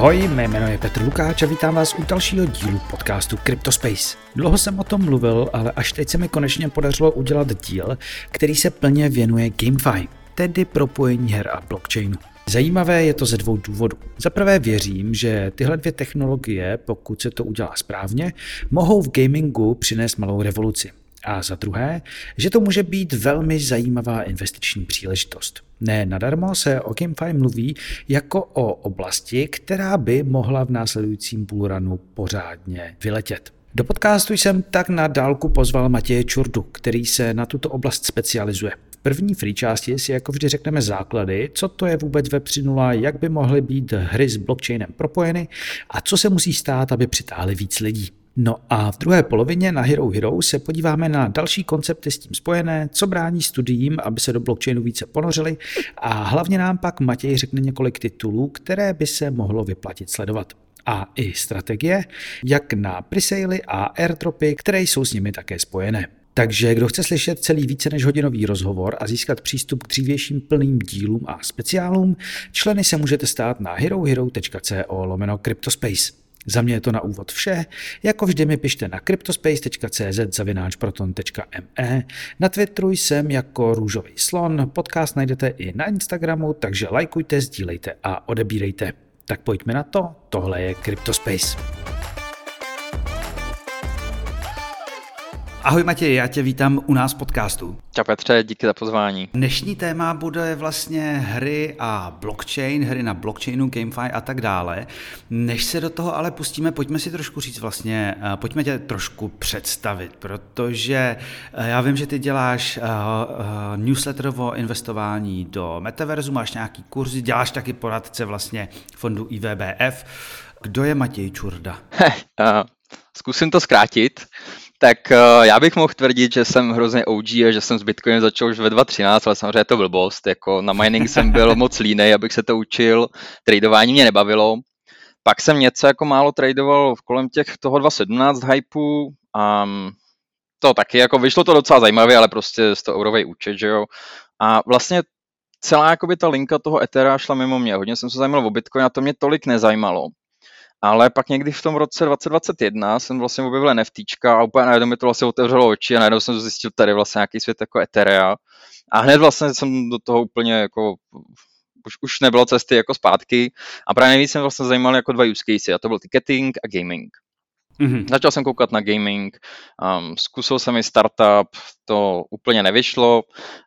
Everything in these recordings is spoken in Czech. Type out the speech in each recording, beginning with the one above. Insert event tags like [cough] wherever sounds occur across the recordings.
Ahoj, mé jméno je Petr Lukáč a vítám vás u dalšího dílu podcastu CryptoSpace. Dlouho jsem o tom mluvil, ale až teď se mi konečně podařilo udělat díl, který se plně věnuje GameFi, tedy propojení her a blockchainu. Zajímavé je to ze dvou důvodů. Za prvé věřím, že tyhle dvě technologie, pokud se to udělá správně, mohou v gamingu přinést malou revoluci. A za druhé, že to může být velmi zajímavá investiční příležitost. Ne nadarmo se o GameFi mluví jako o oblasti, která by mohla v následujícím půlranu pořádně vyletět. Do podcastu jsem tak na dálku pozval Matěje Čurdu, který se na tuto oblast specializuje. V první free části si jako vždy řekneme základy, co to je vůbec Web 3.0, jak by mohly být hry s blockchainem propojeny a co se musí stát, aby přitáhly víc lidí. No a v druhé polovině na Hero Hero se podíváme na další koncepty s tím spojené, co brání studiím, aby se do blockchainu více ponořili a hlavně nám pak Matěj řekne několik titulů, které by se mohlo vyplatit sledovat a i strategie, jak na presale a airdropy, které jsou s nimi také spojené. Takže kdo chce slyšet celý více než hodinový rozhovor a získat přístup k dřívějším plným dílům a speciálům, členy se můžete stát na herohero.co lomeno Cryptospace. Za mě je to na úvod vše. Jako vždy mi pište na cryptospace.cz zavináčproton.me. Na Twitteru jsem jako růžový slon. Podcast najdete i na Instagramu, takže lajkujte, sdílejte a odebírejte. Tak pojďme na to. Tohle je Cryptospace. Ahoj Matěj, já tě vítám u nás v podcastu. Čau Petře, díky za pozvání. Dnešní téma bude vlastně hry a blockchain, hry na blockchainu, GameFi a tak dále. Než se do toho ale pustíme, pojďme si trošku říct vlastně, eh, pojďme tě trošku představit, protože eh, já vím, že ty děláš uh, uh, newsletter o investování do metaverzu, máš nějaký kurzy, děláš taky poradce vlastně fondu IVBF. Kdo je Matěj Čurda? Heh, [laughs] uh, zkusím to zkrátit tak uh, já bych mohl tvrdit, že jsem hrozně OG a že jsem s Bitcoinem začal už ve 2013, ale samozřejmě je to blbost. Jako na mining jsem byl [laughs] moc línej, abych se to učil, tradování mě nebavilo. Pak jsem něco jako málo tradoval kolem těch toho 2017 hypeu a um, to taky jako vyšlo to docela zajímavě, ale prostě z toho eurovej účet, že jo. A vlastně celá jakoby ta linka toho Ethera šla mimo mě. Hodně jsem se zajímal o Bitcoin a to mě tolik nezajímalo. Ale pak někdy v tom roce 2021 jsem vlastně objevil NFTčka a úplně najednou mi to vlastně otevřelo oči a najednou jsem zjistil tady vlastně nějaký svět jako Etherea. A hned vlastně jsem do toho úplně jako už, už nebylo cesty jako zpátky a právě nejvíc jsem vlastně zajímal jako dva use case a to byl ticketing a gaming. Mm-hmm. Začal jsem koukat na gaming, um, zkusil jsem i startup, to úplně nevyšlo,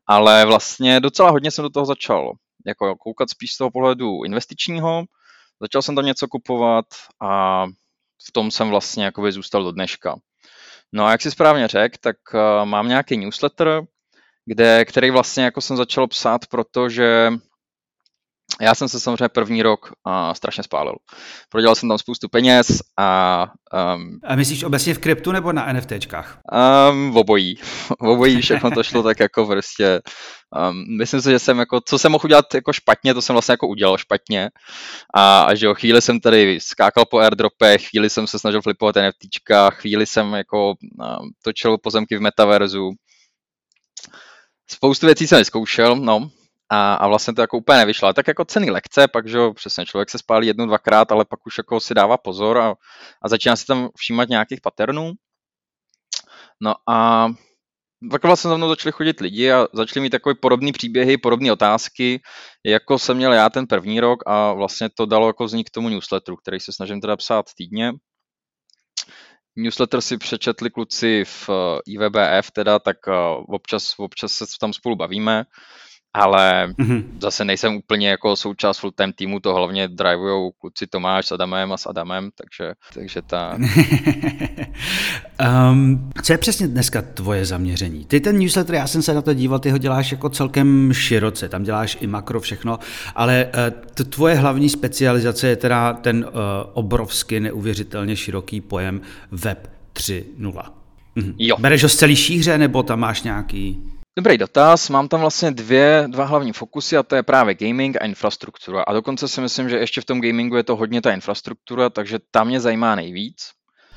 ale vlastně docela hodně jsem do toho začal jako koukat spíš z toho pohledu investičního, Začal jsem tam něco kupovat a v tom jsem vlastně jakoby zůstal do dneška. No a jak si správně řekl, tak uh, mám nějaký newsletter, kde, který vlastně jako jsem začal psát, protože já jsem se samozřejmě první rok uh, strašně spálil. Prodělal jsem tam spoustu peněz a... Um, a myslíš obecně v kryptu nebo na NFTčkách? Um, v obojí. v obojí všechno to šlo tak jako prostě... Um, myslím si, že jsem jako, co jsem mohl udělat jako špatně, to jsem vlastně jako udělal špatně. A, a že jo, chvíli jsem tady skákal po airdropech, chvíli jsem se snažil flipovat NFTčka, chvíli jsem jako um, točil pozemky v metaverzu. Spoustu věcí jsem vyzkoušel, no, a, a vlastně to jako úplně nevyšlo. Ale tak jako cený lekce, pak, že jo, přesně člověk se spálí jednu, dvakrát, ale pak už jako si dává pozor a, a začíná si tam všímat nějakých paternů. No a pak vlastně za mnou začali chodit lidi a začali mít takové podobné příběhy, podobné otázky, jako jsem měl já ten první rok a vlastně to dalo jako vznik tomu newsletteru, který se snažím teda psát týdně. Newsletter si přečetli kluci v eh, IVBF, teda, tak eh, občas, občas se tam spolu bavíme ale mm-hmm. zase nejsem úplně jako součást full time týmu, to hlavně drivujou kluci Tomáš s Adamem a s Adamem, takže, takže ta... um, [laughs] co je přesně dneska tvoje zaměření? Ty ten newsletter, já jsem se na to díval, ty ho děláš jako celkem široce, tam děláš i makro, všechno, ale uh, tvoje hlavní specializace je teda ten uh, obrovsky neuvěřitelně široký pojem Web 3.0. Mhm. Jo. Bereš ho z celý šíře, nebo tam máš nějaký... Dobrý dotaz. Mám tam vlastně dvě, dva hlavní fokusy a to je právě gaming a infrastruktura. A dokonce si myslím, že ještě v tom gamingu je to hodně ta infrastruktura, takže tam mě zajímá nejvíc.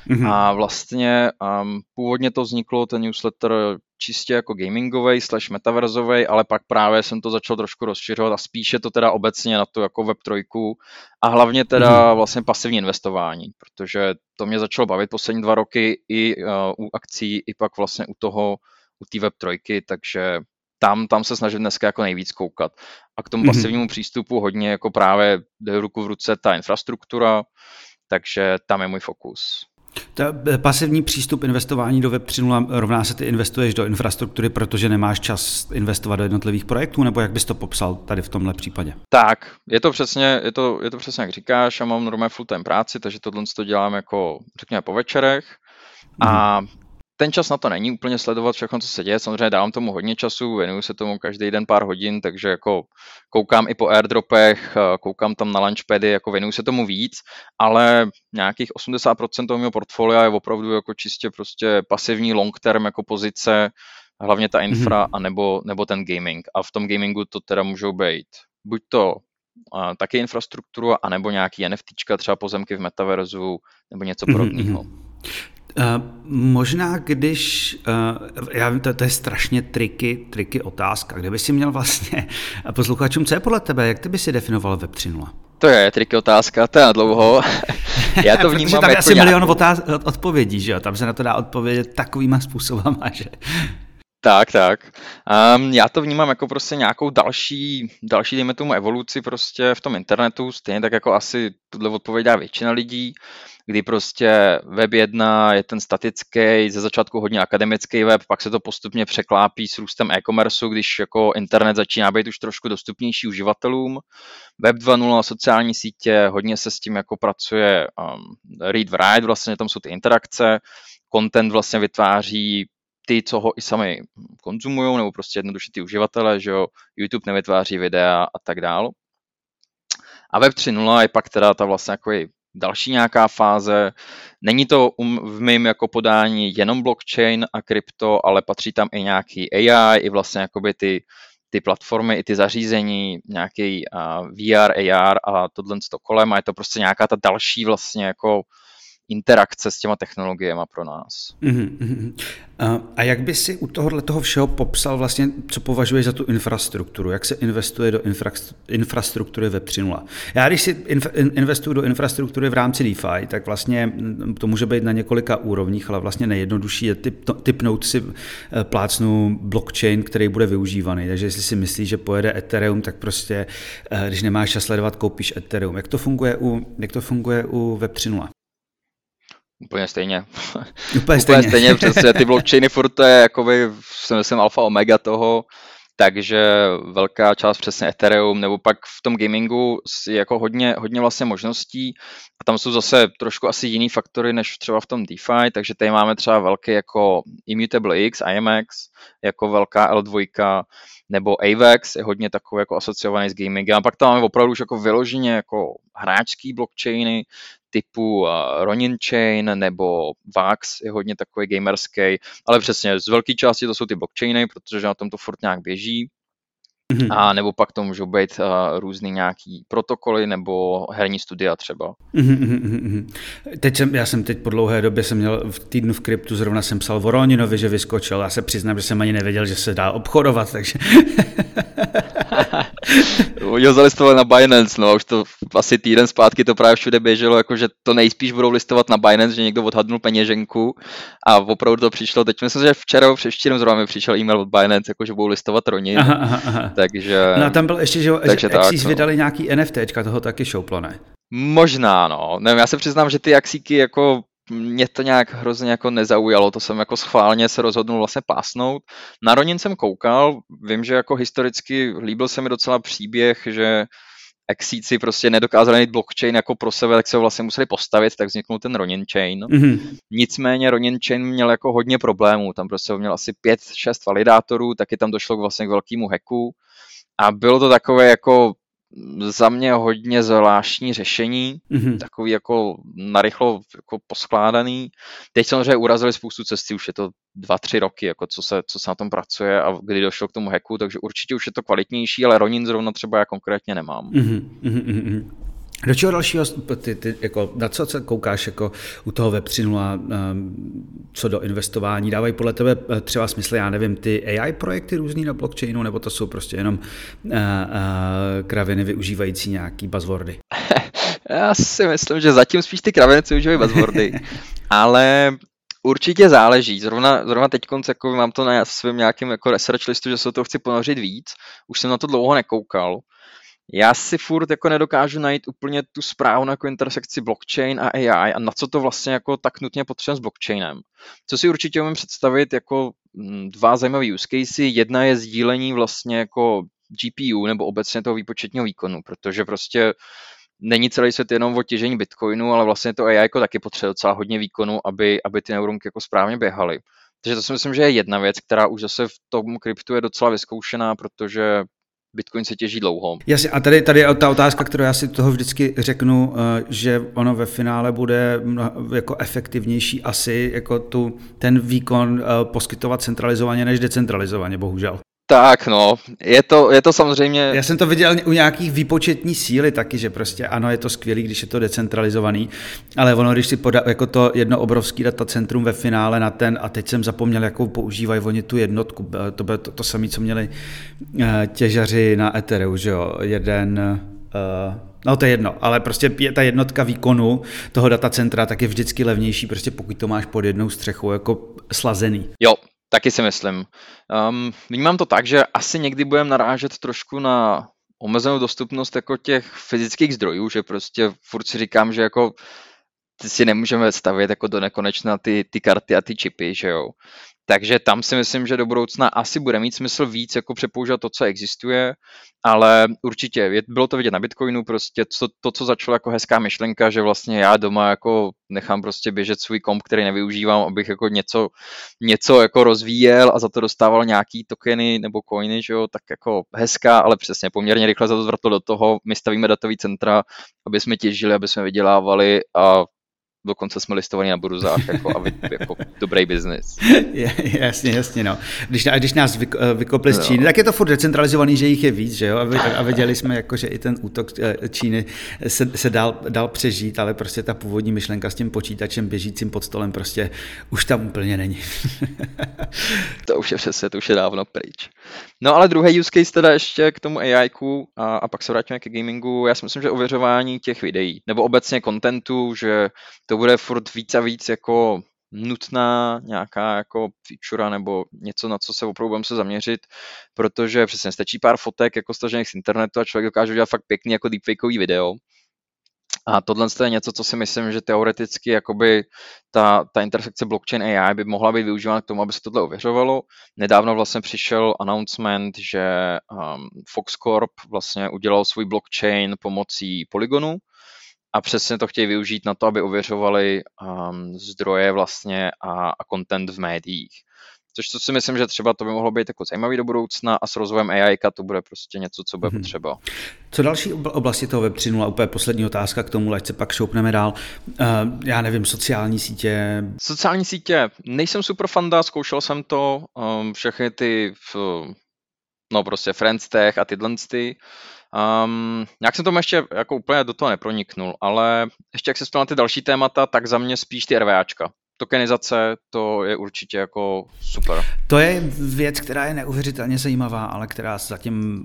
Mm-hmm. A vlastně um, původně to vzniklo, ten newsletter čistě jako gamingový slash metaverzový, ale pak právě jsem to začal trošku rozšiřovat a spíše to teda obecně na to jako web trojku a hlavně teda mm-hmm. vlastně pasivní investování, protože to mě začalo bavit poslední dva roky i uh, u akcí, i pak vlastně u toho, u té web trojky, takže tam, tam se snažím dneska jako nejvíc koukat. A k tomu mm-hmm. pasivnímu přístupu hodně jako právě jde ruku v ruce ta infrastruktura, takže tam je můj fokus. Ta eh, pasivní přístup investování do Web 3.0 rovná se ty investuješ do infrastruktury, protože nemáš čas investovat do jednotlivých projektů, nebo jak bys to popsal tady v tomhle případě? Tak, je to přesně, je to, je to přesně jak říkáš, já mám normálně full time práci, takže tohle to dělám jako, řekněme, po večerech. A mhm ten čas na to není úplně sledovat všechno, co se děje. Samozřejmě dávám tomu hodně času, věnuju se tomu každý den pár hodin, takže jako koukám i po airdropech, koukám tam na launchpady, jako věnuju se tomu víc, ale nějakých 80% toho mého portfolia je opravdu jako čistě prostě pasivní long term jako pozice, hlavně ta infra, mm-hmm. anebo, nebo ten gaming. A v tom gamingu to teda můžou být buď to uh, taky infrastrukturu, anebo nějaký NFTčka, třeba pozemky v metaverzu, nebo něco mhm, podobného. Mm-hmm. Uh, možná, když, uh, já vím, to, to je strašně triky, triky otázka, kde by si měl vlastně posluchačům, co je podle tebe, jak ty by si definoval Web 3.0? To je triky otázka, to je na dlouho. Já to [laughs] vnímám tam je jako asi milion otáz- odpovědí, že jo? Tam se na to dá odpovědět takovýma způsobama, že... Tak, tak. Um, já to vnímám jako prostě nějakou další, další, dejme tomu, evoluci prostě v tom internetu, stejně tak jako asi tuhle odpověď dá většina lidí kdy prostě web 1 je ten statický, ze začátku hodně akademický web, pak se to postupně překlápí s růstem e-commerce, když jako internet začíná být už trošku dostupnější uživatelům. Web 2.0 sociální sítě, hodně se s tím jako pracuje um, read write, vlastně tam jsou ty interakce, content vlastně vytváří ty, co ho i sami konzumují, nebo prostě jednoduše ty uživatele, že jo, YouTube nevytváří videa a tak dál. A Web 3.0 je pak teda ta vlastně jako další nějaká fáze. Není to um, v mém jako podání jenom blockchain a krypto, ale patří tam i nějaký AI, i vlastně jakoby ty, ty platformy, i ty zařízení, nějaký uh, VR, AR a tohle to kolem a je to prostě nějaká ta další vlastně jako interakce s těma technologiemi pro nás. Mm-hmm. A jak by si u tohohle toho všeho popsal vlastně, co považuješ za tu infrastrukturu? Jak se investuje do infra, infrastruktury Web 3.0? Já když si inf, investuju do infrastruktury v rámci DeFi, tak vlastně to může být na několika úrovních, ale vlastně nejjednodušší je typ, typnout si eh, plácnu blockchain, který bude využívaný. Takže jestli si myslíš, že pojede Ethereum, tak prostě, eh, když nemáš čas sledovat, koupíš Ethereum. Jak to funguje u, jak to funguje u Web 3.0? Úplně stejně. Úplně stejně. Úplně stejně, přesně. Ty blockchainy furt to je jakoby, si myslím, alfa omega toho, takže velká část přesně Ethereum, nebo pak v tom gamingu je jako hodně, hodně vlastně možností a tam jsou zase trošku asi jiný faktory než třeba v tom DeFi, takže tady máme třeba velké jako Immutable X, IMX, jako velká L2, nebo AVEX je hodně takový jako asociovaný s gamingem. A pak tam máme opravdu už jako vyloženě jako hráčský blockchainy typu uh, Ronin Chain nebo Vax je hodně takový gamerský, ale přesně z velké části to jsou ty blockchainy, protože na tom to furt nějak běží. Mm-hmm. A nebo pak to můžou být uh, různý nějaký protokoly nebo herní studia třeba. Mm-hmm. Teď jsem, já jsem teď po dlouhé době jsem měl v týdnu v kryptu, zrovna jsem psal Voroninovi, že vyskočil. Já se přiznám, že jsem ani nevěděl, že se dá obchodovat, takže... [laughs] Oni ho zalistovali na Binance, no už to asi týden zpátky to právě všude běželo, jakože to nejspíš budou listovat na Binance, že někdo odhadnul peněženku a opravdu to přišlo, teď myslím, že včera, převčírem zrovna mi přišel e-mail od Binance, jakože budou listovat Ronin, aha, aha, aha. takže... No a tam byl ještě, že, takže že Axis no. vydali nějaký NFTčka, toho taky šouplo, ne? Možná, no. Nevím, já se přiznám, že ty Axíky jako mě to nějak hrozně jako nezaujalo, to jsem jako schválně se rozhodnul vlastně pásnout. Na Ronin jsem koukal, vím, že jako historicky líbil se mi docela příběh, že Exíci prostě nedokázali mít blockchain jako pro sebe, tak se ho vlastně museli postavit, tak vzniknul ten Ronin Chain. Mm-hmm. Nicméně Ronin Chain měl jako hodně problémů, tam prostě měl asi 5-6 validátorů, taky tam došlo k vlastně k velkému hacku a bylo to takové jako za mě hodně zvláštní řešení, mm-hmm. takový jako narychlo jako poskládaný. Teď samozřejmě urazili spoustu cesty, už je to dva, tři roky, jako co, se, co se na tom pracuje a kdy došlo k tomu hacku, takže určitě už je to kvalitnější, ale Ronin zrovna třeba já konkrétně nemám. Mm-hmm. Do čeho dalšího, ty, ty, jako, na co se koukáš jako u toho web 3.0, um, co do investování? Dávají podle tebe eh, třeba smysl, já nevím, ty AI projekty různý na blockchainu, nebo to jsou prostě jenom uh, uh, kraviny využívající nějaký buzzwordy? [laughs] já si myslím, že zatím spíš ty kraviny využívají buzzwordy, [laughs] ale určitě záleží. Zrovna, zrovna teď jako mám to na svém nějakém jako research listu, že se to chci ponořit víc. Už jsem na to dlouho nekoukal já si furt jako nedokážu najít úplně tu správnou jako intersekci blockchain a AI a na co to vlastně jako tak nutně potřebujeme s blockchainem. Co si určitě umím představit jako mm, dva zajímavé use casey. Jedna je sdílení vlastně jako GPU nebo obecně toho výpočetního výkonu, protože prostě není celý svět jenom o těžení bitcoinu, ale vlastně to AI jako taky potřebuje docela hodně výkonu, aby, aby ty neuronky jako správně běhaly. Takže to si myslím, že je jedna věc, která už zase v tom kryptu je docela vyzkoušená, protože Bitcoin se těží dlouho. Jasně, a tady, tady je ta otázka, kterou já si toho vždycky řeknu, eh, že ono ve finále bude jako efektivnější asi jako tu, ten výkon eh, poskytovat centralizovaně než decentralizovaně, bohužel. Tak no, je to, je to samozřejmě... Já jsem to viděl u nějakých výpočetní síly taky, že prostě ano, je to skvělé, když je to decentralizovaný, ale ono, když si poda jako to jedno obrovský datacentrum ve finále na ten, a teď jsem zapomněl, jakou používají oni tu jednotku, to bylo to, to samé, co měli eh, těžaři na Ethereu, že jo, jeden... Uh, No to je jedno, ale prostě je ta jednotka výkonu toho datacentra tak je vždycky levnější, prostě pokud to máš pod jednou střechou jako slazený. Jo, Taky si myslím. Um, vnímám to tak, že asi někdy budeme narážet trošku na omezenou dostupnost jako těch fyzických zdrojů, že prostě furt si říkám, že jako si nemůžeme stavět jako do nekonečna ty, ty karty a ty čipy, že jo. Takže tam si myslím, že do budoucna asi bude mít smysl víc jako přepoužívat to, co existuje, ale určitě je, bylo to vidět na Bitcoinu, prostě to, to, co začalo jako hezká myšlenka, že vlastně já doma jako nechám prostě běžet svůj komp, který nevyužívám, abych jako něco, něco jako rozvíjel a za to dostával nějaký tokeny nebo coiny, že jo, tak jako hezká, ale přesně poměrně rychle za to zvrtlo do toho, my stavíme datový centra, aby jsme těžili, aby jsme vydělávali a dokonce jsme listovaní na burzách jako, a vy, jako dobrý biznis. [laughs] jasně, jasně, no. Když, když nás eh, vykopli z Číny, no. tak je to furt decentralizovaný, že jich je víc, že jo? A, a viděli jsme, jako, že i ten útok eh, Číny se, se dal, dal přežít, ale prostě ta původní myšlenka s tím počítačem běžícím pod stolem prostě už tam úplně není. [laughs] to už je přesně, to už je dávno pryč. No ale druhý use case teda ještě k tomu AI a, a pak se vrátíme ke gamingu. Já si myslím, že ověřování těch videí, nebo obecně kontentu, že to bude furt víc a víc jako nutná nějaká jako feature nebo něco, na co se opravdu budeme se zaměřit, protože přesně stačí pár fotek jako stažených z internetu a člověk dokáže udělat fakt pěkný jako deepfakeový video a tohle je něco, co si myslím, že teoreticky jakoby ta, ta intersekce blockchain AI by mohla být využívána k tomu, aby se tohle ověřovalo. Nedávno vlastně přišel announcement, že um, Fox Corp vlastně udělal svůj blockchain pomocí Polygonu a přesně to chtějí využít na to, aby ověřovali um, zdroje vlastně a, a content v médiích což to si myslím, že třeba to by mohlo být jako zajímavý do budoucna a s rozvojem AI to bude prostě něco, co bude hmm. potřeba. Co další oblasti toho Web 3.0? Úplně poslední otázka k tomu, ať se pak šoupneme dál. Uh, já nevím, sociální sítě. Sociální sítě, nejsem super fanda, zkoušel jsem to, um, všechny ty, no prostě Friendstech a tyhle ty. Um, nějak jsem tomu ještě jako úplně do toho neproniknul, ale ještě jak se na ty další témata, tak za mě spíš ty RVAčka tokenizace, to je určitě jako super. To je věc, která je neuvěřitelně zajímavá, ale která zatím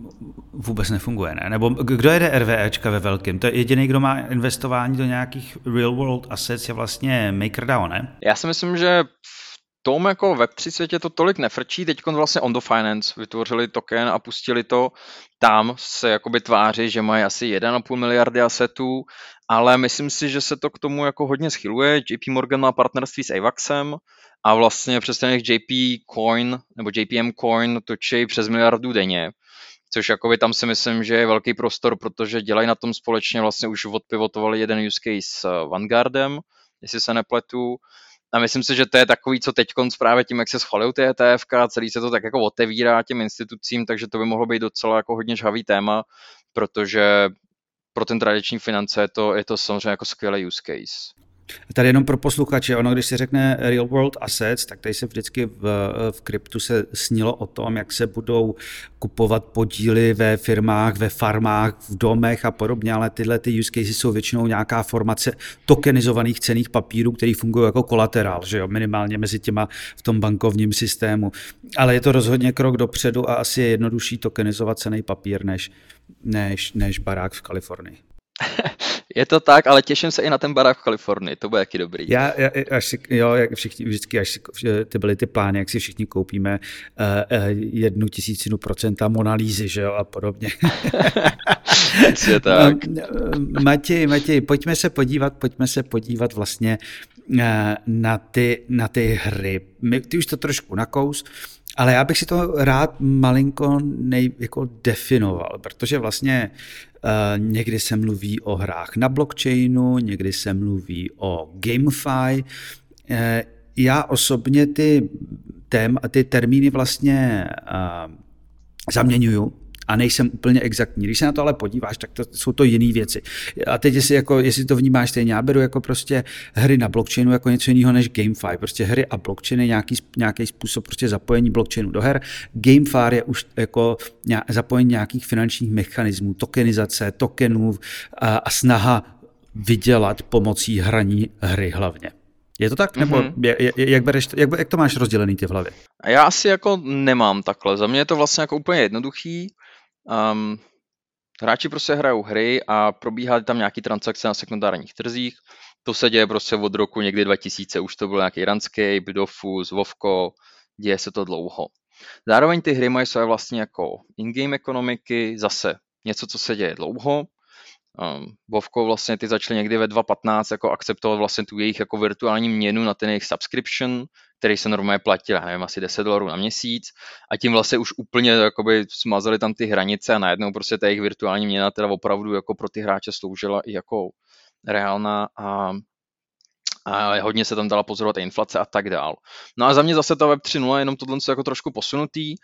vůbec nefunguje, ne? Nebo kdo jede RVEčka ve velkém? To je jediný, kdo má investování do nějakých real world assets, je vlastně MakerDAO, ne? Já si myslím, že tom jako Web3 světě to tolik nefrčí, teď vlastně Ondo Finance vytvořili token a pustili to, tam se jakoby tváří, že mají asi 1,5 miliardy asetů, ale myslím si, že se to k tomu jako hodně schyluje. JP Morgan má partnerství s Avaxem a vlastně přes ten JP Coin nebo JPM Coin točí přes miliardu denně což jakoby tam si myslím, že je velký prostor, protože dělají na tom společně, vlastně už odpivotovali jeden use case s Vanguardem, jestli se nepletu, a myslím si, že to je takový, co teď právě tím, jak se schvalují ty ETF celý se to tak jako otevírá těm institucím, takže to by mohlo být docela jako hodně žhavý téma, protože pro ten tradiční finance je to, je to samozřejmě jako skvělý use case. Tady jenom pro posluchače, ono, když se řekne real world assets, tak tady se vždycky v, v kryptu se snilo o tom, jak se budou kupovat podíly ve firmách, ve farmách, v domech a podobně, ale tyhle ty use cases jsou většinou nějaká formace tokenizovaných cených papírů, který fungují jako kolaterál, že jo, minimálně mezi těma v tom bankovním systému. Ale je to rozhodně krok dopředu a asi je jednodušší tokenizovat cený papír než, než, než barák v Kalifornii. [laughs] Je to tak, ale těším se i na ten barák v Kalifornii, to bude jaký dobrý. Já, já až si, jo, jak všichni, vždycky, až si, ty byly ty plány, jak si všichni koupíme uh, uh, jednu tisícinu procenta Monalízy, že jo, a podobně. [laughs] Je tak. [laughs] Matěj, Matěj, pojďme se podívat, pojďme se podívat vlastně na ty, na ty hry. My, ty už to trošku nakous, ale já bych si to rád malinko nej, jako definoval, protože vlastně někdy se mluví o hrách na blockchainu, někdy se mluví o GameFi. Uh, já osobně ty, tém, ty termíny vlastně uh, zaměňuju, a nejsem úplně exaktní. Když se na to ale podíváš, tak to, jsou to jiné věci. A teď, jestli, jako, jestli to vnímáš stejně, já beru jako prostě hry na blockchainu jako něco jiného než GameFi. Prostě hry a blockchain je nějaký, nějaký způsob prostě zapojení blockchainu do her. GameFi je už jako zapojení nějakých finančních mechanismů, tokenizace, tokenů a, a snaha vydělat pomocí hraní hry hlavně. Je to tak? Nebo mm-hmm. jak, jak, bereš, jak, jak to máš rozdělený ty v hlavě? Já asi jako nemám takhle. Za mě je to vlastně jako úplně jednoduchý. Um, hráči prostě hrajou hry a probíhá tam nějaký transakce na sekundárních trzích. To se děje prostě od roku někdy 2000, už to byl nějaký Runscape, Dofus, Vovko, děje se to dlouho. Zároveň ty hry mají své vlastně jako in-game ekonomiky, zase něco, co se děje dlouho. Um, Vovko vlastně ty začaly někdy ve 2015 jako akceptovat vlastně tu jejich jako virtuální měnu na ten jejich subscription, který se normálně platil, nevím, asi 10 dolarů na měsíc a tím vlastně už úplně jakoby smazali tam ty hranice a najednou prostě ta jejich virtuální měna teda opravdu jako pro ty hráče sloužila i jako reálná a a hodně se tam dala pozorovat inflace a tak dál. No a za mě zase ta Web 3.0 je jenom tohle jako trošku posunutý.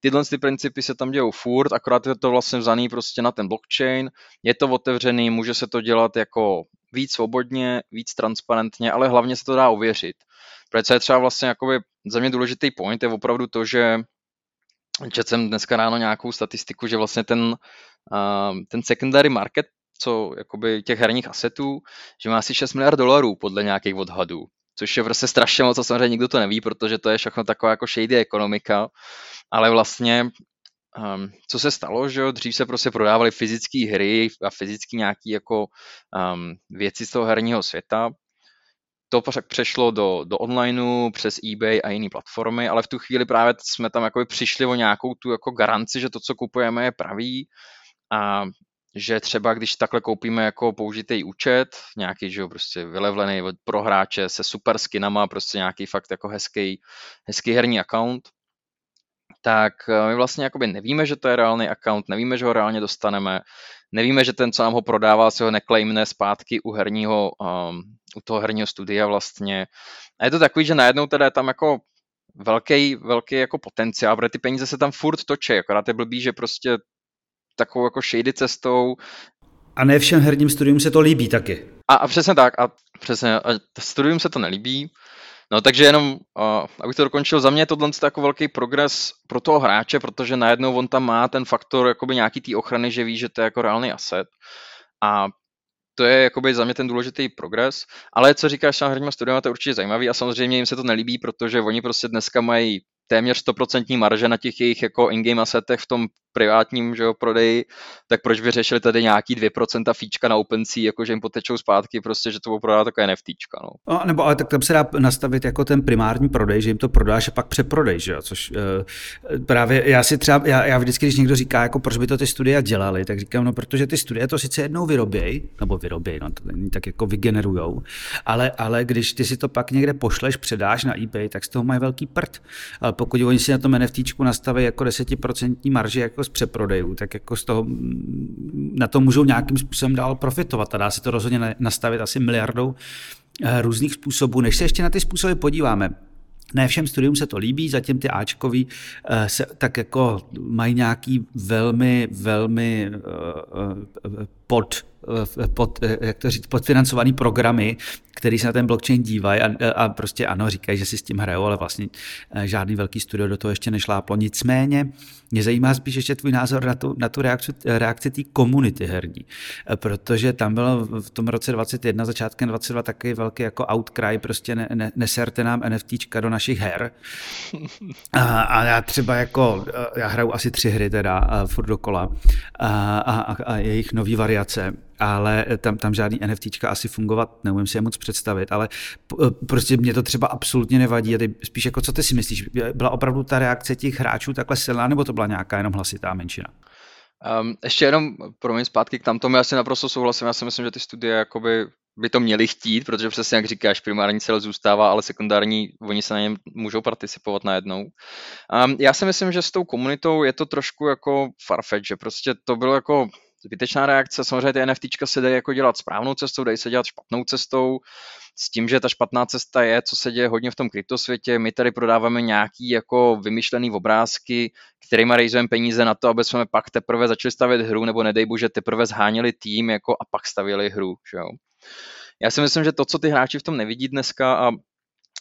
Tyhle ty principy se tam dějou furt, akorát je to vlastně vzaný prostě na ten blockchain, je to otevřený, může se to dělat jako víc svobodně, víc transparentně, ale hlavně se to dá ověřit. Protože je třeba vlastně jakoby za mě důležitý point je opravdu to, že četl jsem dneska ráno nějakou statistiku, že vlastně ten, ten secondary market co jakoby těch herních asetů, že má asi 6 miliard dolarů podle nějakých odhadů, což je prostě strašně moc a samozřejmě nikdo to neví, protože to je všechno taková jako shady ekonomika, ale vlastně um, co se stalo, že jo, dřív se prostě prodávaly fyzické hry a fyzicky nějaké jako um, věci z toho herního světa, to přešlo do, do onlineu přes eBay a jiné platformy, ale v tu chvíli právě jsme tam jako přišli o nějakou tu jako garanci, že to, co kupujeme, je pravý a že třeba když takhle koupíme jako použitý účet, nějaký, že jo, prostě vylevlený pro hráče se super skinama, prostě nějaký fakt jako hezký, hezký herní account, tak eh, my vlastně jakoby nevíme, že to je reálný account, nevíme, že ho reálně dostaneme, nevíme, že ten, co nám ho prodává, si ho neklejmne zpátky u herního, um, u toho herního studia vlastně. A je to takový, že najednou teda je tam jako velký, velký jako potenciál, protože ty peníze se tam furt točí, akorát je blbý, že prostě takovou jako shady cestou. A ne všem herním studium se to líbí taky. A, a přesně tak, a přesně, a studium se to nelíbí, No takže jenom, uh, abych to dokončil, za mě je tohle jako velký progres pro toho hráče, protože najednou on tam má ten faktor jakoby nějaký té ochrany, že ví, že to je jako reálný asset. A to je jakoby za mě ten důležitý progres, ale co říkáš na herním studium, to je určitě zajímavý a samozřejmě jim se to nelíbí, protože oni prostě dneska mají téměř 100% marže na těch jejich jako in-game asetech v tom privátním že jo, prodeji, tak proč by řešili tady nějaký 2% fíčka na OpenSea, jako že jim potečou zpátky, prostě, že to budou prodávat takové NFTčka. No. no. nebo ale tak tam se dá nastavit jako ten primární prodej, že jim to prodáš a pak přeprodej, že jo, což uh, právě já si třeba, já, já vždycky, když někdo říká, jako proč by to ty studia dělali, tak říkám, no protože ty studie to sice jednou vyrobějí, nebo vyrobějí, no to tak jako vygenerujou, ale, ale když ty si to pak někde pošleš, předáš na eBay, tak z toho mají velký prd. Ale pokud oni si na tom NFTčku nastaví jako 10% marži jako z přeprodejů, tak jako z toho mm, na to můžou nějakým způsobem dál profitovat a dá se to rozhodně nastavit asi miliardou eh, různých způsobů. Než se ještě na ty způsoby podíváme, ne všem studium se to líbí, zatím ty Ačkový eh, se tak jako mají nějaký velmi, velmi eh, pod pod, jak to říct, podfinancovaný programy, který se na ten blockchain dívají a, a prostě ano, říkají, že si s tím hrajou, ale vlastně eh, žádný velký studio do toho ještě nešláplo. Nicméně mě zajímá spíš ještě tvůj názor na tu, na tu reakci, reakci té komunity herní, eh, protože tam bylo v tom roce 21, začátkem 22 taky velký jako outcry, prostě ne, ne, neserte nám NFTčka do našich her. A, a já třeba jako, eh, já hraju asi tři hry teda furt dokola a, a, a jejich nový variace ale tam, tam žádný NFTčka asi fungovat neumím si je moc představit, ale prostě mě to třeba absolutně nevadí. A ty spíš jako, co ty si myslíš? Byla opravdu ta reakce těch hráčů takhle silná, nebo to byla nějaká jenom hlasitá menšina? Um, ještě jenom pro mě zpátky k tamtomu, já si naprosto souhlasím, já si myslím, že ty studie jakoby by to měli chtít, protože přesně jak říkáš, primární cíl zůstává, ale sekundární, oni se na něm můžou participovat najednou. Um, já si myslím, že s tou komunitou je to trošku jako farfetch, že prostě to bylo jako zbytečná reakce. Samozřejmě ty NFTčka se dají jako dělat správnou cestou, dají se dělat špatnou cestou, s tím, že ta špatná cesta je, co se děje hodně v tom kryptosvětě. My tady prodáváme nějaký jako vymyšlený obrázky, kterými rejzujeme peníze na to, aby jsme pak teprve začali stavět hru, nebo nedej bože, teprve zháněli tým jako a pak stavili hru. Že jo? Já si myslím, že to, co ty hráči v tom nevidí dneska a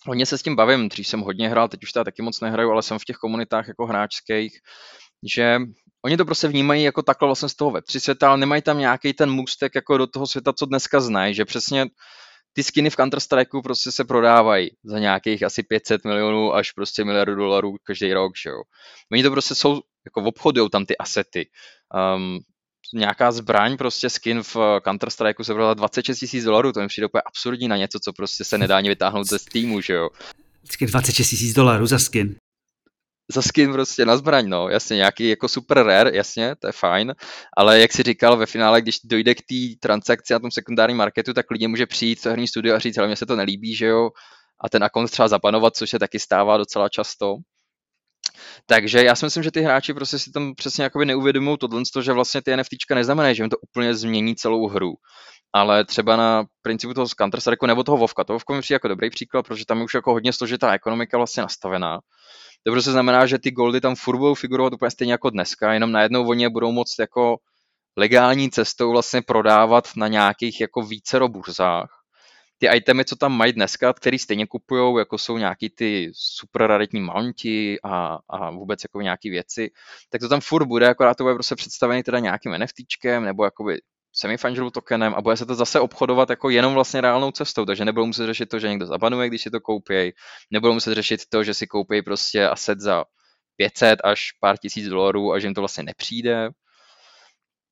hodně se s tím bavím, dřív jsem hodně hrál, teď už teda taky moc nehraju, ale jsem v těch komunitách jako hráčských, že Oni to prostě vnímají jako takhle vlastně z toho Web3 světa, ale nemají tam nějaký ten můstek jako do toho světa, co dneska znají, že přesně ty skiny v counter strike prostě se prodávají za nějakých asi 500 milionů až prostě miliardu dolarů každý rok, že jo. Oni to prostě jsou, jako obchodují tam ty asety. Um, nějaká zbraň, prostě skin v counter strike se prodala 26 tisíc dolarů, to mi přijde úplně absurdní na něco, co prostě se nedá ani vytáhnout ze Steamu, že jo. 26 tisíc dolarů za skin za skin prostě na zbraň, no, jasně, nějaký jako super rare, jasně, to je fajn, ale jak si říkal ve finále, když dojde k té transakci na tom sekundárním marketu, tak klidně může přijít to herní studio a říct, ale mně se to nelíbí, že jo, a ten akont třeba zapanovat, což se taky stává docela často. Takže já si myslím, že ty hráči prostě si tam přesně jakoby neuvědomují tohle, že vlastně ty NFTčka neznamenají, že jim to úplně změní celou hru. Ale třeba na principu toho Counter nebo toho Vovka, to Vovka mi přijde jako dobrý příklad, protože tam je už jako hodně složitá ekonomika vlastně nastavená. To prostě znamená, že ty goldy tam furt budou figurovat úplně stejně jako dneska, jenom najednou oni je budou moct jako legální cestou vlastně prodávat na nějakých jako vícero burzách. Ty itemy, co tam mají dneska, který stejně kupují, jako jsou nějaký ty super raritní mounti a, a vůbec jako nějaký věci, tak to tam furt bude, akorát to bude prostě představený teda nějakým NFTčkem nebo jakoby semi-fungible tokenem a bude se to zase obchodovat jako jenom vlastně reálnou cestou, takže nebudou muset řešit to, že někdo zabanuje, když si to koupí, nebudou muset řešit to, že si koupí prostě asset za 500 až pár tisíc dolarů a že jim to vlastně nepřijde.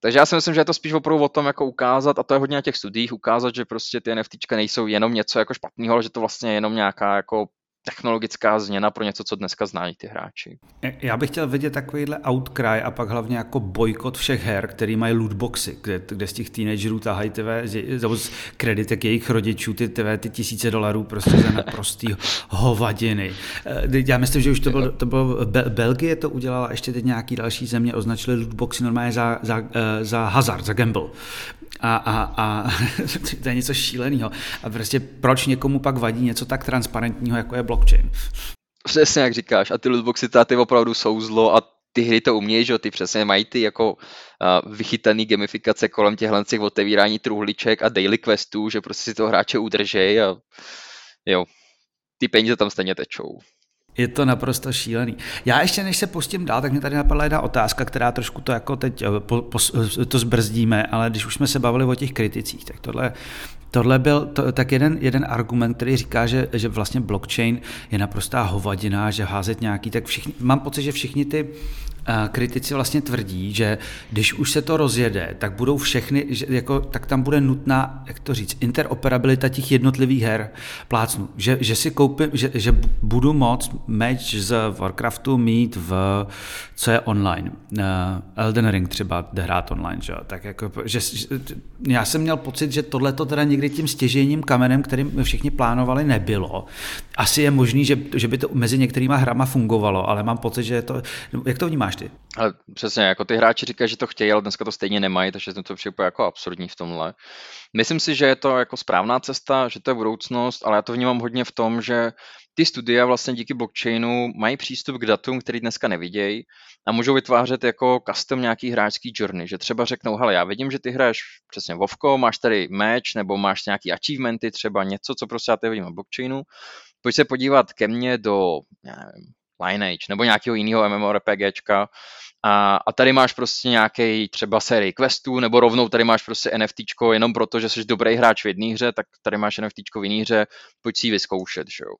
Takže já si myslím, že je to spíš opravdu o tom, jako ukázat, a to je hodně na těch studiích, ukázat, že prostě ty NFTčka nejsou jenom něco jako špatného, ale že to vlastně je jenom nějaká jako technologická změna pro něco, co dneska znají ty hráči. Já bych chtěl vidět takovýhle outcry a pak hlavně jako bojkot všech her, který mají lootboxy, kde, kde z těch teenagerů tahají tyve, z kreditek jejich rodičů ty, tyve, ty tisíce dolarů prostě za naprostý [laughs] hovadiny. Eh, já myslím, že už to bylo, to bylo Belgie to udělala, ještě teď nějaký další země označili lootboxy normálně za, za, eh, za hazard, za gamble a, a, a [laughs] to je něco šíleného. A prostě proč někomu pak vadí něco tak transparentního, jako je blockchain? Přesně jak říkáš. A ty lootboxy ty opravdu jsou zlo a ty hry to umějí, že ty přesně mají ty jako vychytaný gamifikace kolem těchhle těch otevírání truhliček a daily questů, že prostě si toho hráče udržej a jo, ty peníze tam stejně tečou. Je to naprosto šílený. Já ještě než se pustím dál, tak mě tady napadla jedna otázka, která trošku to jako teď eh, po, po, to zbrzdíme, ale když už jsme se bavili o těch kriticích, tak tohle, tohle byl to, tak jeden, jeden argument, který říká, že, že vlastně blockchain je naprostá hovadina, že házet nějaký, tak všichni, mám pocit, že všichni ty kritici vlastně tvrdí, že když už se to rozjede, tak budou všechny, že jako, tak tam bude nutná, jak to říct, interoperabilita těch jednotlivých her plácnu. Že, že si koupím, že, že budu moct match z Warcraftu mít v, co je online. Elden Ring třeba jde hrát online, že? Tak jako, že, že, já jsem měl pocit, že tohle to teda někdy tím stěžejním kamenem, kterým všichni plánovali, nebylo. Asi je možný, že, že by to mezi některýma hrama fungovalo, ale mám pocit, že je to, jak to vnímáš? Máš ty? Ale přesně, jako ty hráči říkají, že to chtějí, ale dneska to stejně nemají, takže to přijde jako absurdní v tomhle. Myslím si, že je to jako správná cesta, že to je budoucnost, ale já to vnímám hodně v tom, že ty studia vlastně díky blockchainu mají přístup k datům, který dneska nevidějí a můžou vytvářet jako custom nějaký hráčský journey, že třeba řeknou, hele, já vidím, že ty hraješ přesně Vovko, máš tady match nebo máš nějaký achievementy, třeba něco, co prostě já tady vidím na blockchainu, pojď se podívat ke mně do, já nevím, Lineage nebo nějakého jiného MMORPGčka a, a tady máš prostě nějaký třeba sérii questů, nebo rovnou tady máš prostě NFTčko jenom proto, že jsi dobrý hráč v jedné hře, tak tady máš NFTčko v jiné hře, pojď si ji vyzkoušet, že jo.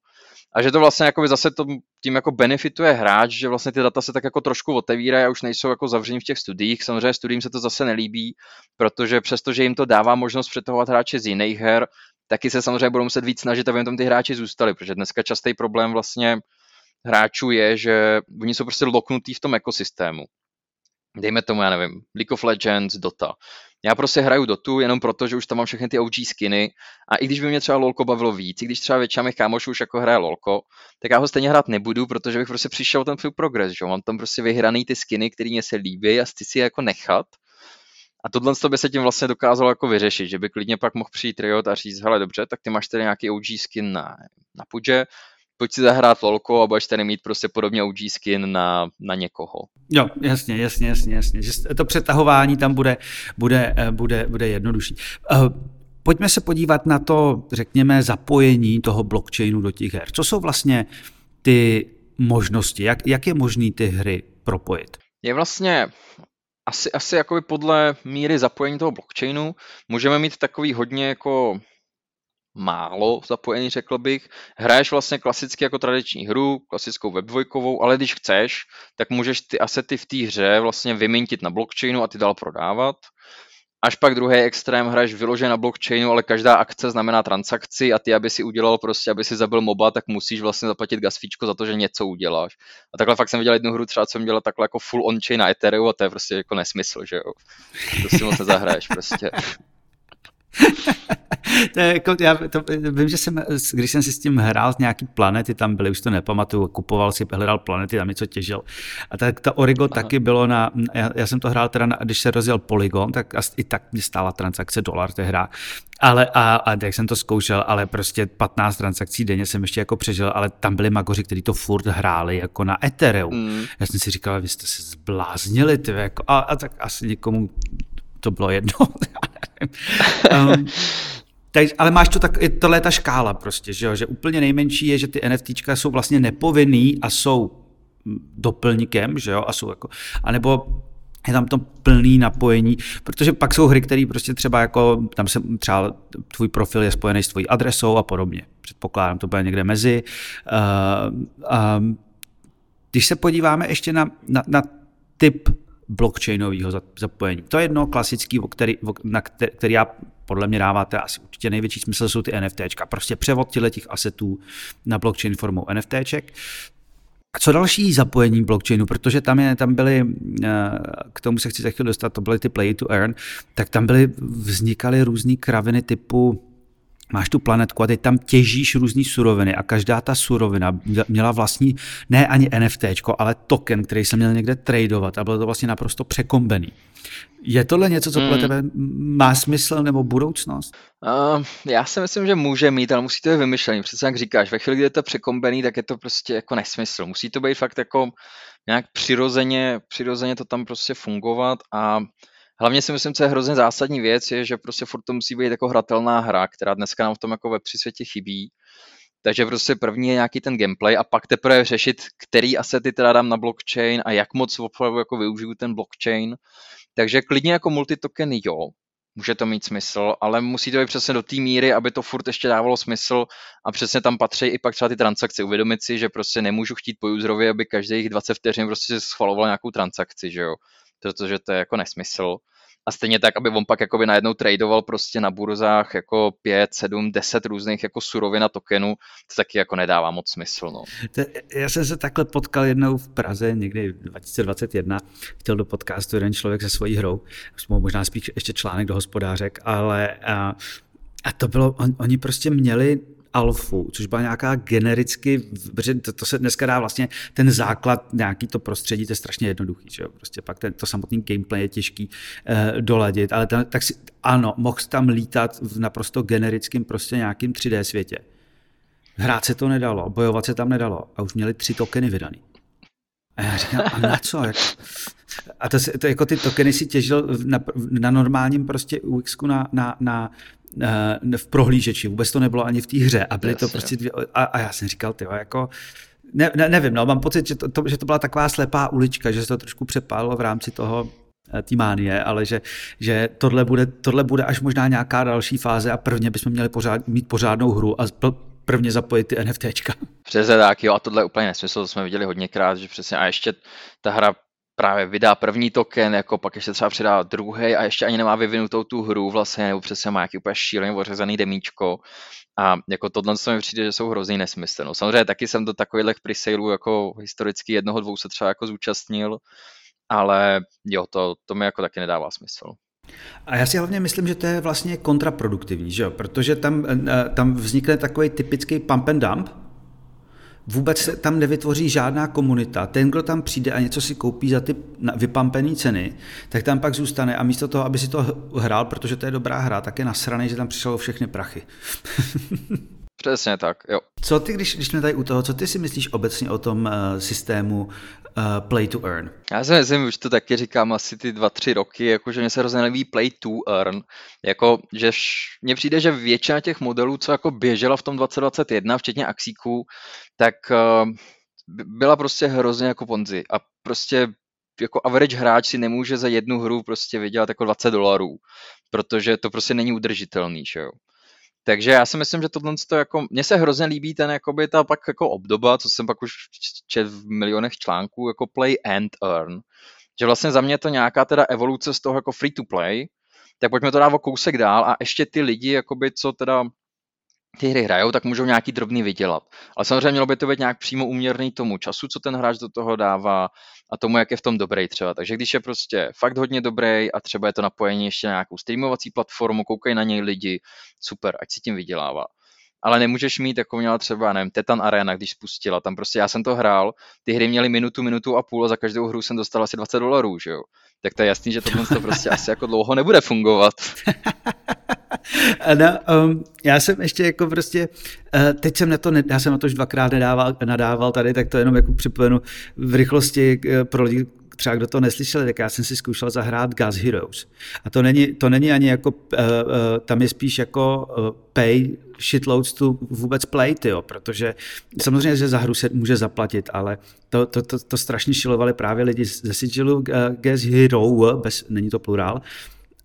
A že to vlastně jako zase to, tím jako benefituje hráč, že vlastně ty data se tak jako trošku otevírají a už nejsou jako zavření v těch studiích. Samozřejmě studiím se to zase nelíbí, protože přestože jim to dává možnost přetahovat hráče z jiných her, taky se samozřejmě budou muset víc snažit, aby tom ty hráči zůstali, protože dneska častý problém vlastně hráčů je, že oni jsou prostě loknutí v tom ekosystému. Dejme tomu, já nevím, League of Legends, Dota. Já prostě hraju Dotu jenom proto, že už tam mám všechny ty OG skiny a i když by mě třeba LOLko bavilo víc, i když třeba většina mých kámošů už jako hraje LOLko, tak já ho stejně hrát nebudu, protože bych prostě přišel ten svůj progres, že mám tam prostě vyhraný ty skiny, které mě se líbí a chci si je jako nechat. A tohle by se tím vlastně dokázalo jako vyřešit, že by klidně pak mohl přijít Riot a říct, hele dobře, tak ty máš tady nějaký OG skin na, na Pudže, pojď si zahrát lolko a budeš tady mít prostě podobně OG skin na, na někoho. Jo, jasně, jasně, jasně, jasně. Že to přetahování tam bude, bude, eh, bude, bude jednodušší. Eh, pojďme se podívat na to, řekněme, zapojení toho blockchainu do těch her. Co jsou vlastně ty možnosti? Jak, jak je možný ty hry propojit? Je vlastně asi, asi jakoby podle míry zapojení toho blockchainu můžeme mít takový hodně jako málo zapojený, řekl bych. Hraješ vlastně klasicky jako tradiční hru, klasickou web dvojkovou, ale když chceš, tak můžeš ty asety v té hře vlastně vymintit na blockchainu a ty dál prodávat. Až pak druhý extrém hraješ vyloženě na blockchainu, ale každá akce znamená transakci a ty, aby si udělal prostě, aby si zabil moba, tak musíš vlastně zaplatit gasfíčko za to, že něco uděláš. A takhle fakt jsem viděl jednu hru, třeba co jsem dělal takhle jako full on-chain na Ethereum a to je prostě jako nesmysl, že jo. To si moc nezahraješ prostě. To je jako, já to, vím, že jsem, když jsem si s tím hrál nějaký planety, tam byly, už to nepamatuju, kupoval si, hledal planety, tam něco těžil. A tak ta Origo Aha. taky bylo na, já, já, jsem to hrál teda, na, když se rozjel Polygon, tak i tak mě stála transakce dolar, to je hra. Ale a, a tak jsem to zkoušel, ale prostě 15 transakcí denně jsem ještě jako přežil, ale tam byli magoři, kteří to furt hráli jako na Ethereum. Mm. Já jsem si říkal, vy jste se zbláznili, ty, jako, a, a tak asi někomu to bylo jedno. [laughs] um, tak, ale máš to tak, tohle je ta škála prostě, že, jo? že úplně nejmenší je, že ty NFTčka jsou vlastně nepovinný a jsou doplňkem, že jo, a jsou jako, anebo je tam to plný napojení, protože pak jsou hry, které prostě třeba jako, tam se třeba tvůj profil je spojený s tvojí adresou a podobně. Předpokládám, to bude někde mezi. Uh, uh, když se podíváme ještě na, na, na typ blockchainového zapojení. To je jedno klasický, který, na který, který já podle mě dáváte asi určitě největší smysl, jsou ty NFTčka. Prostě převod těch asetů na blockchain formou NFTček. A co další zapojení blockchainu, protože tam, je, tam byly, eh, k tomu se chci za chvíli dostat, to byly ty play to earn, tak tam byly, vznikaly různé kraviny typu máš tu planetku a teď tam těžíš různé suroviny a každá ta surovina měla vlastní, ne ani NFT, ale token, který se měl někde tradovat a bylo to vlastně naprosto překombený. Je tohle něco, co podle hmm. tebe má smysl nebo budoucnost? Uh, já si myslím, že může mít, ale musí to být vymyšlený. Přesně jak říkáš, ve chvíli, kdy je to překombený, tak je to prostě jako nesmysl. Musí to být fakt jako nějak přirozeně, přirozeně to tam prostě fungovat a Hlavně si myslím, co je hrozně zásadní věc, je, že prostě furt to musí být jako hratelná hra, která dneska nám v tom jako ve světě chybí. Takže prostě první je nějaký ten gameplay a pak teprve řešit, který asety teda dám na blockchain a jak moc opravdu jako využiju ten blockchain. Takže klidně jako multitoken jo, může to mít smysl, ale musí to být přesně do té míry, aby to furt ještě dávalo smysl a přesně tam patří i pak třeba ty transakce. Uvědomit si, že prostě nemůžu chtít po userovi, aby každých 20 vteřin prostě schvaloval nějakou transakci, že jo protože to je jako nesmysl. A stejně tak, aby on pak jakoby najednou tradoval prostě na burzách jako 5, 7, 10 různých jako surovin a tokenů, to taky jako nedává moc smysl. No. Já jsem se takhle potkal jednou v Praze někdy 2021, chtěl do podcastu jeden člověk se svojí hrou, možná spíš ještě článek do hospodářek, ale a, a to bylo, on, oni prostě měli alfu, což byla nějaká genericky, protože to, to se dneska dá vlastně ten základ, nějaký to prostředí, to je strašně jednoduchý, že jo? prostě pak ten, to samotný gameplay je těžký eh, doladit, ale tam, tak si, ano, mohl tam lítat v naprosto generickým prostě nějakým 3D světě. Hrát se to nedalo, bojovat se tam nedalo a už měli tři tokeny vydaný. A já říkám, a na co? A to, to jako ty tokeny si těžil na, na normálním prostě UX na, na, na, na, v prohlížeči, vůbec to nebylo ani v té hře a byly to prostě dvě, a, a já jsem říkal, ty jako, ne, ne, nevím, no, mám pocit, že to, to, že to byla taková slepá ulička, že se to trošku přepálilo v rámci toho eh, té mánie, ale že, že tohle, bude, tohle bude až možná nějaká další fáze a prvně bychom měli pořád, mít pořádnou hru a prvně zapojit ty NFTčka. Přesně tak, jo, a tohle je úplně nesmysl, to jsme viděli hodněkrát, že přesně a ještě ta hra právě vydá první token, jako pak ještě třeba přidá druhý a ještě ani nemá vyvinutou tu hru vlastně, nebo přesně má nějaký úplně šíleně ořezaný demíčko. A jako tohle mi přijde, že jsou hrozný nesmysl. No, samozřejmě taky jsem do takových presaleů jako historicky jednoho, dvou se třeba jako zúčastnil, ale jo, to, to mi jako taky nedává smysl. A já si hlavně myslím, že to je vlastně kontraproduktivní, že jo? protože tam, eh, tam vznikne takový typický pump and dump, vůbec se tam nevytvoří žádná komunita. Ten, kdo tam přijde a něco si koupí za ty vypampené ceny, tak tam pak zůstane a místo toho, aby si to hrál, protože to je dobrá hra, tak je nasraný, že tam přišlo všechny prachy. [laughs] Přesně tak, jo. Co ty, když, když jsme tady u toho, co ty si myslíš obecně o tom uh, systému uh, play to earn? Já si myslím, už to taky říkám asi ty dva, tři roky, jako že mě se hrozně nelíbí play to earn, jako, že mně přijde, že většina těch modelů, co jako běžela v tom 2021, včetně Axíků, tak uh, byla prostě hrozně jako ponzi a prostě jako average hráč si nemůže za jednu hru prostě vydělat jako 20 dolarů, protože to prostě není udržitelný, že jo. Takže já si myslím, že tohle to jako, mně se hrozně líbí ten jakoby ta pak jako obdoba, co jsem pak už čet v milionech článků, jako play and earn. Že vlastně za mě to nějaká teda evoluce z toho jako free to play, tak pojďme to dát o kousek dál a ještě ty lidi, jakoby, co teda ty hry hrajou, tak můžou nějaký drobný vydělat. Ale samozřejmě mělo by to být nějak přímo uměrný tomu času, co ten hráč do toho dává a tomu, jak je v tom dobrý třeba. Takže když je prostě fakt hodně dobrý a třeba je to napojení ještě na nějakou streamovací platformu, koukají na něj lidi, super, ať si tím vydělává. Ale nemůžeš mít, jako měla třeba, nevím, Tetan Arena, když spustila, tam prostě já jsem to hrál, ty hry měly minutu, minutu a půl a za každou hru jsem dostal asi 20 dolarů, že jo. Tak to je jasný, že tohle to prostě asi jako dlouho nebude fungovat. [laughs] [laughs] no, um, já jsem ještě jako prostě, uh, teď jsem na to, já jsem na to už dvakrát nedával, nadával tady, tak to jenom jako připomenu v rychlosti uh, pro lidi, třeba kdo to neslyšel, tak já jsem si zkoušel zahrát Gas Heroes. A to není, to není ani jako, uh, uh, tam je spíš jako uh, pay shitloads to vůbec play, tyjo, protože samozřejmě, že za hru se může zaplatit, ale to, to, to, to strašně šilovali právě lidi ze Sigilu uh, Gas Hero, bez, není to plurál,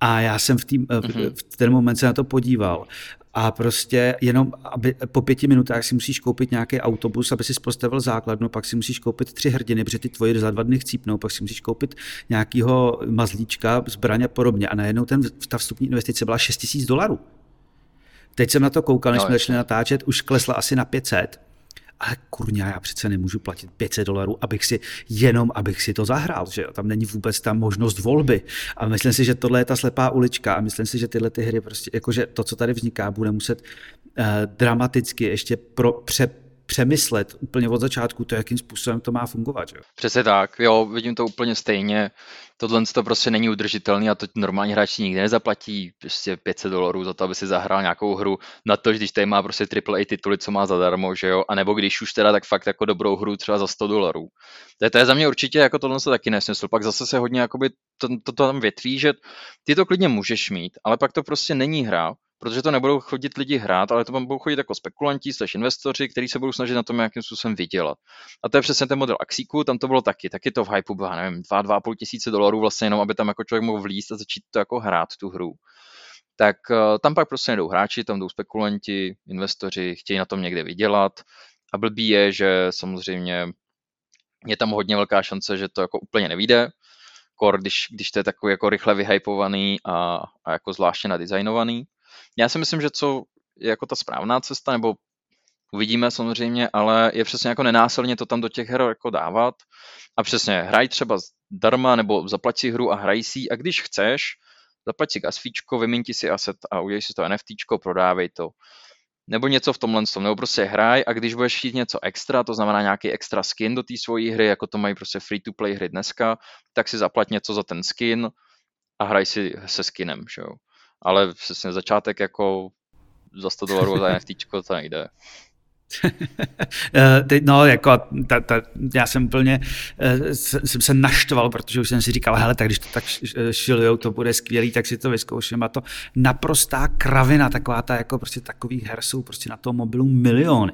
a já jsem v, tý, mm-hmm. v ten moment se na to podíval a prostě jenom aby, po pěti minutách si musíš koupit nějaký autobus, aby si postavil základnu, pak si musíš koupit tři hrdiny, protože ty tvoje za dva dny chcípnou, pak si musíš koupit nějakého mazlíčka, zbraně a podobně. A najednou ten, ta vstupní investice byla 6 000 dolarů. Teď jsem na to koukal, než no, jsme začali natáčet, už klesla asi na 500 ale kurňa, já přece nemůžu platit 500 dolarů, abych si, jenom abych si to zahrál, že jo? tam není vůbec ta možnost volby. A myslím si, že tohle je ta slepá ulička a myslím si, že tyhle ty hry prostě, jakože to, co tady vzniká, bude muset uh, dramaticky ještě pro, pře, přemyslet úplně od začátku to, jakým způsobem to má fungovat. Že? Přesně tak, jo, vidím to úplně stejně. Tohle to prostě není udržitelný a to normální hráč si nikdy nezaplatí prostě 500 dolarů za to, aby si zahrál nějakou hru na to, když tady má prostě AAA tituly, co má zadarmo, že jo, a nebo když už teda tak fakt jako dobrou hru třeba za 100 dolarů. To je, to je za mě určitě jako tohle to taky nesmysl. Pak zase se hodně jakoby to, to, to tam větví, že ty to klidně můžeš mít, ale pak to prostě není hra, protože to nebudou chodit lidi hrát, ale to tam budou chodit jako spekulanti, slash investoři, kteří se budou snažit na tom nějakým způsobem vydělat. A to je přesně ten model Axíku, tam to bylo taky, taky to v hypeu bylo, nevím, 2-2,5 tisíce dolarů vlastně jenom, aby tam jako člověk mohl vlízt a začít to jako hrát tu hru. Tak uh, tam pak prostě jdou hráči, tam jdou spekulanti, investoři, chtějí na tom někde vydělat a blbý je, že samozřejmě je tam hodně velká šance, že to jako úplně nevíde, kor, když, když to je takový jako rychle vyhypovaný a, a jako zvláště nadizajnovaný. Já si myslím, že co je jako ta správná cesta, nebo uvidíme samozřejmě, ale je přesně jako nenásilně to tam do těch her jako dávat a přesně hraj třeba darma nebo zaplať si hru a hraj si a když chceš, zaplať si gasfíčko, vyměň si asset a udělej si to NFTčko, prodávej to. nebo něco v tomhle tom, nebo prostě hraj a když budeš chtít něco extra, to znamená nějaký extra skin do té svojí hry, jako to mají prostě free to play hry dneska, tak si zaplat něco za ten skin a hraj si se skinem, že jo. Ale přesně začátek jako za 100 dolarů za [laughs] NFT to nejde. [laughs] Eh, teď, no, jako, ta, ta, já jsem plně uh, jsem se naštval, protože už jsem si říkal, hele, tak když to tak šilujou, to bude skvělý, tak si to vyzkouším. A to naprostá kravina, taková ta, jako prostě takových her jsou prostě na tom mobilu miliony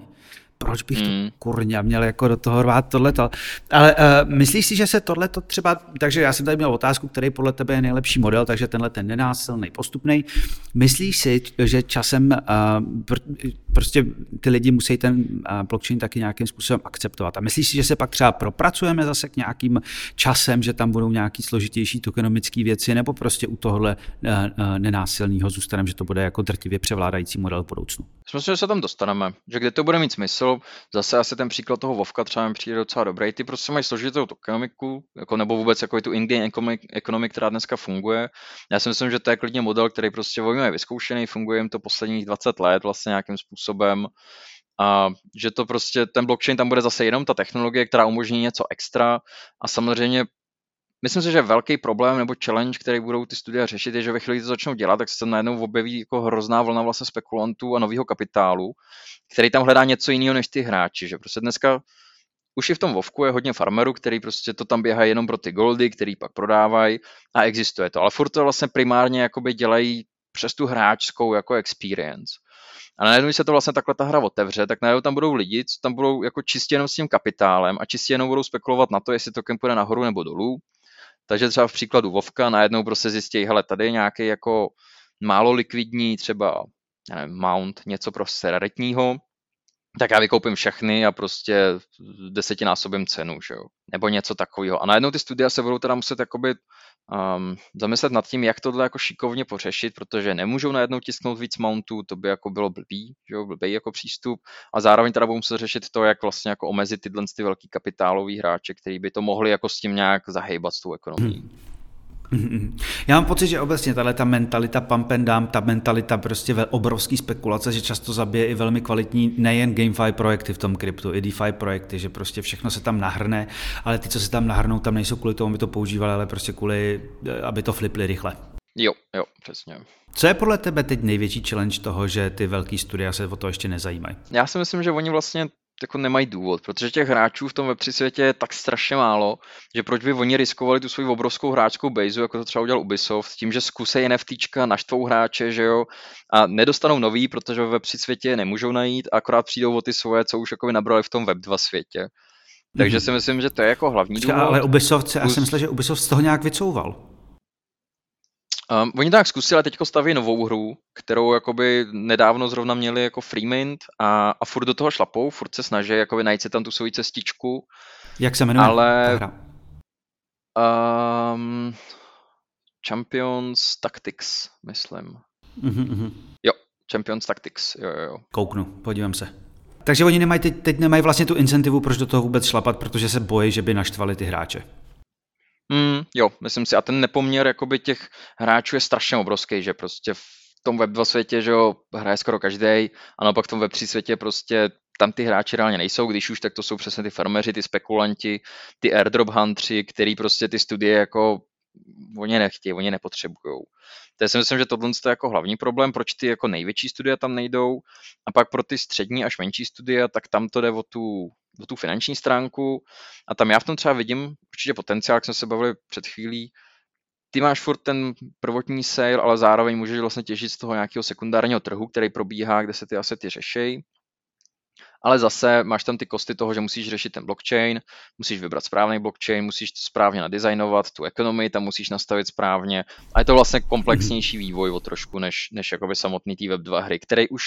proč bych to hmm. kurňa měl jako do toho rvát tohleto. Ale uh, myslíš si, že se tohleto třeba, takže já jsem tady měl otázku, který podle tebe je nejlepší model, takže tenhle ten nenásilný, postupný. Myslíš si, že časem uh, pr- prostě ty lidi musí ten uh, blockchain taky nějakým způsobem akceptovat? A myslíš si, že se pak třeba propracujeme zase k nějakým časem, že tam budou nějaký složitější tokenomické věci, nebo prostě u tohle uh, uh, nenásilného zůstaneme, že to bude jako drtivě převládající model v budoucnu? Myslím, že se tam dostaneme, že kde to bude mít smysl, zase asi ten příklad toho Vovka třeba mi přijde docela dobrý. Ty prostě mají složitou ekonomiku, jako nebo vůbec jako tu in-game která dneska funguje. Já si myslím, že to je klidně model, který prostě je vyzkoušený, funguje jim to posledních 20 let vlastně nějakým způsobem a že to prostě, ten blockchain tam bude zase jenom ta technologie, která umožní něco extra a samozřejmě Myslím si, že velký problém nebo challenge, který budou ty studia řešit, je, že ve chvíli, kdy to začnou dělat, tak se najednou objeví jako hrozná vlna vlastně spekulantů a nového kapitálu, který tam hledá něco jiného než ty hráči. Že prostě dneska už i v tom Vovku je hodně farmerů, který prostě to tam běhají jenom pro ty goldy, který pak prodávají a existuje to. Ale furt to vlastně primárně jakoby dělají přes tu hráčskou jako experience. A najednou, když se to vlastně takhle ta hra otevře, tak najednou tam budou lidi, co tam budou jako čistě jenom s tím kapitálem a čistě jenom budou spekulovat na to, jestli to půjde nahoru nebo dolů takže třeba v příkladu Vovka najednou prostě zjistí, hele, tady je nějaký jako málo likvidní třeba nevím, mount, něco prostě raritního, tak já vykoupím všechny a prostě desetinásobím cenu, že jo? nebo něco takového. A najednou ty studia se budou teda muset jakoby um, zamyslet nad tím, jak tohle jako šikovně pořešit, protože nemůžou najednou tisknout víc mountů, to by jako bylo blbý, že jo, blbý jako přístup a zároveň teda budou muset řešit to, jak vlastně jako omezit tyhle ty velký kapitálový hráče, který by to mohli jako s tím nějak zahejbat s tou ekonomií. Hmm. [laughs] Já mám pocit, že obecně tahle ta mentalita pump and dump, ta mentalita prostě ve obrovský spekulace, že často zabije i velmi kvalitní nejen GameFi projekty v tom kryptu, i DeFi projekty, že prostě všechno se tam nahrne, ale ty, co se tam nahrnou, tam nejsou kvůli tomu, aby to používali, ale prostě kvůli, eh, aby to flipli rychle. Jo, jo, přesně. Co je podle tebe teď největší challenge toho, že ty velký studia se o to ještě nezajímají? Já si myslím, že oni vlastně jako nemají důvod, protože těch hráčů v tom Web3 světě je tak strašně málo, že proč by oni riskovali tu svoji obrovskou hráčskou base, jako to třeba udělal Ubisoft, tím, že zkusej NFTčka, naštvou hráče, že jo, a nedostanou nový, protože ve Web3 světě nemůžou najít, a akorát přijdou o ty svoje, co už jako nabrali v tom Web2 světě. Takže mm-hmm. si myslím, že to je jako hlavní důvod. Ale Ubisoft, já si myslím, že Ubisoft z toho nějak vycouval. Um, oni tak zkusili, teď staví novou hru, kterou jakoby nedávno zrovna měli jako Freemint a, a furt do toho šlapou, furt se snaží jakoby najít si tam tu svoji cestičku. Jak se jmenuje ale, hra? Um, Champions Tactics, myslím. Mm-hmm. Jo, Champions Tactics, jo, jo, jo. Kouknu, podívám se. Takže oni nemají teď, teď nemají vlastně tu incentivu, proč do toho vůbec šlapat, protože se bojí, že by naštvali ty hráče. Mm, jo, myslím si. A ten nepoměr jakoby těch hráčů je strašně obrovský, že prostě v tom Web2 světě, že jo, hraje skoro každý, a naopak v tom Web3 světě prostě tam ty hráči reálně nejsou, když už, tak to jsou přesně ty farmeři, ty spekulanti, ty airdrop huntři, který prostě ty studie jako oni nechtějí, oni nepotřebují. To si myslím, že tohle je jako hlavní problém, proč ty jako největší studia tam nejdou a pak pro ty střední až menší studia, tak tam to jde o tu o tu finanční stránku a tam já v tom třeba vidím určitě potenciál, jak jsme se bavili před chvílí, ty máš furt ten prvotní sale, ale zároveň můžeš vlastně těžit z toho nějakého sekundárního trhu, který probíhá, kde se ty asety řešejí. Ale zase máš tam ty kosty toho, že musíš řešit ten blockchain, musíš vybrat správný blockchain, musíš správně nadizajnovat, tu ekonomii tam musíš nastavit správně. A je to vlastně komplexnější vývoj o trošku, než, než jakoby samotný tý Web2 hry, který už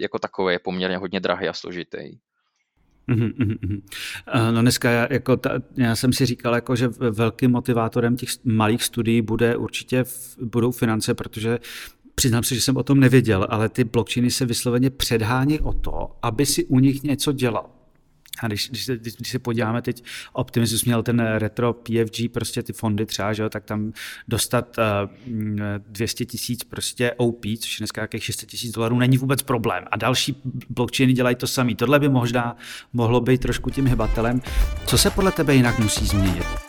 jako takový je poměrně hodně drahý a složitý. Mm-hmm. No dneska jako ta, já jsem si říkal, jako, že velkým motivátorem těch malých studií bude určitě budou finance, protože přiznám se, že jsem o tom nevěděl, ale ty blockchainy se vysloveně předhání o to, aby si u nich něco dělal. A když, když, se, když se podíváme teď, Optimismus měl ten retro PFG, prostě ty fondy třeba, že jo, tak tam dostat uh, 200 tisíc prostě OP, což je dneska nějakých 600 tisíc dolarů, není vůbec problém. A další blockchainy dělají to samý. Tohle by možná mohlo být trošku tím hybatelem. Co se podle tebe jinak musí změnit?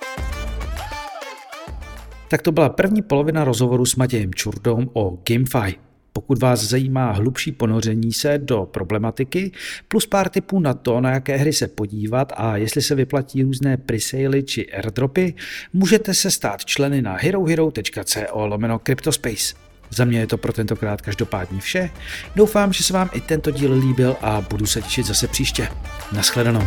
Tak to byla první polovina rozhovoru s Matějem Čurdou o GameFi. Pokud vás zajímá hlubší ponoření se do problematiky, plus pár tipů na to, na jaké hry se podívat a jestli se vyplatí různé presely či airdropy, můžete se stát členy na herohero.co lomeno Cryptospace. Za mě je to pro tentokrát každopádně vše. Doufám, že se vám i tento díl líbil a budu se těšit zase příště. Naschledanou.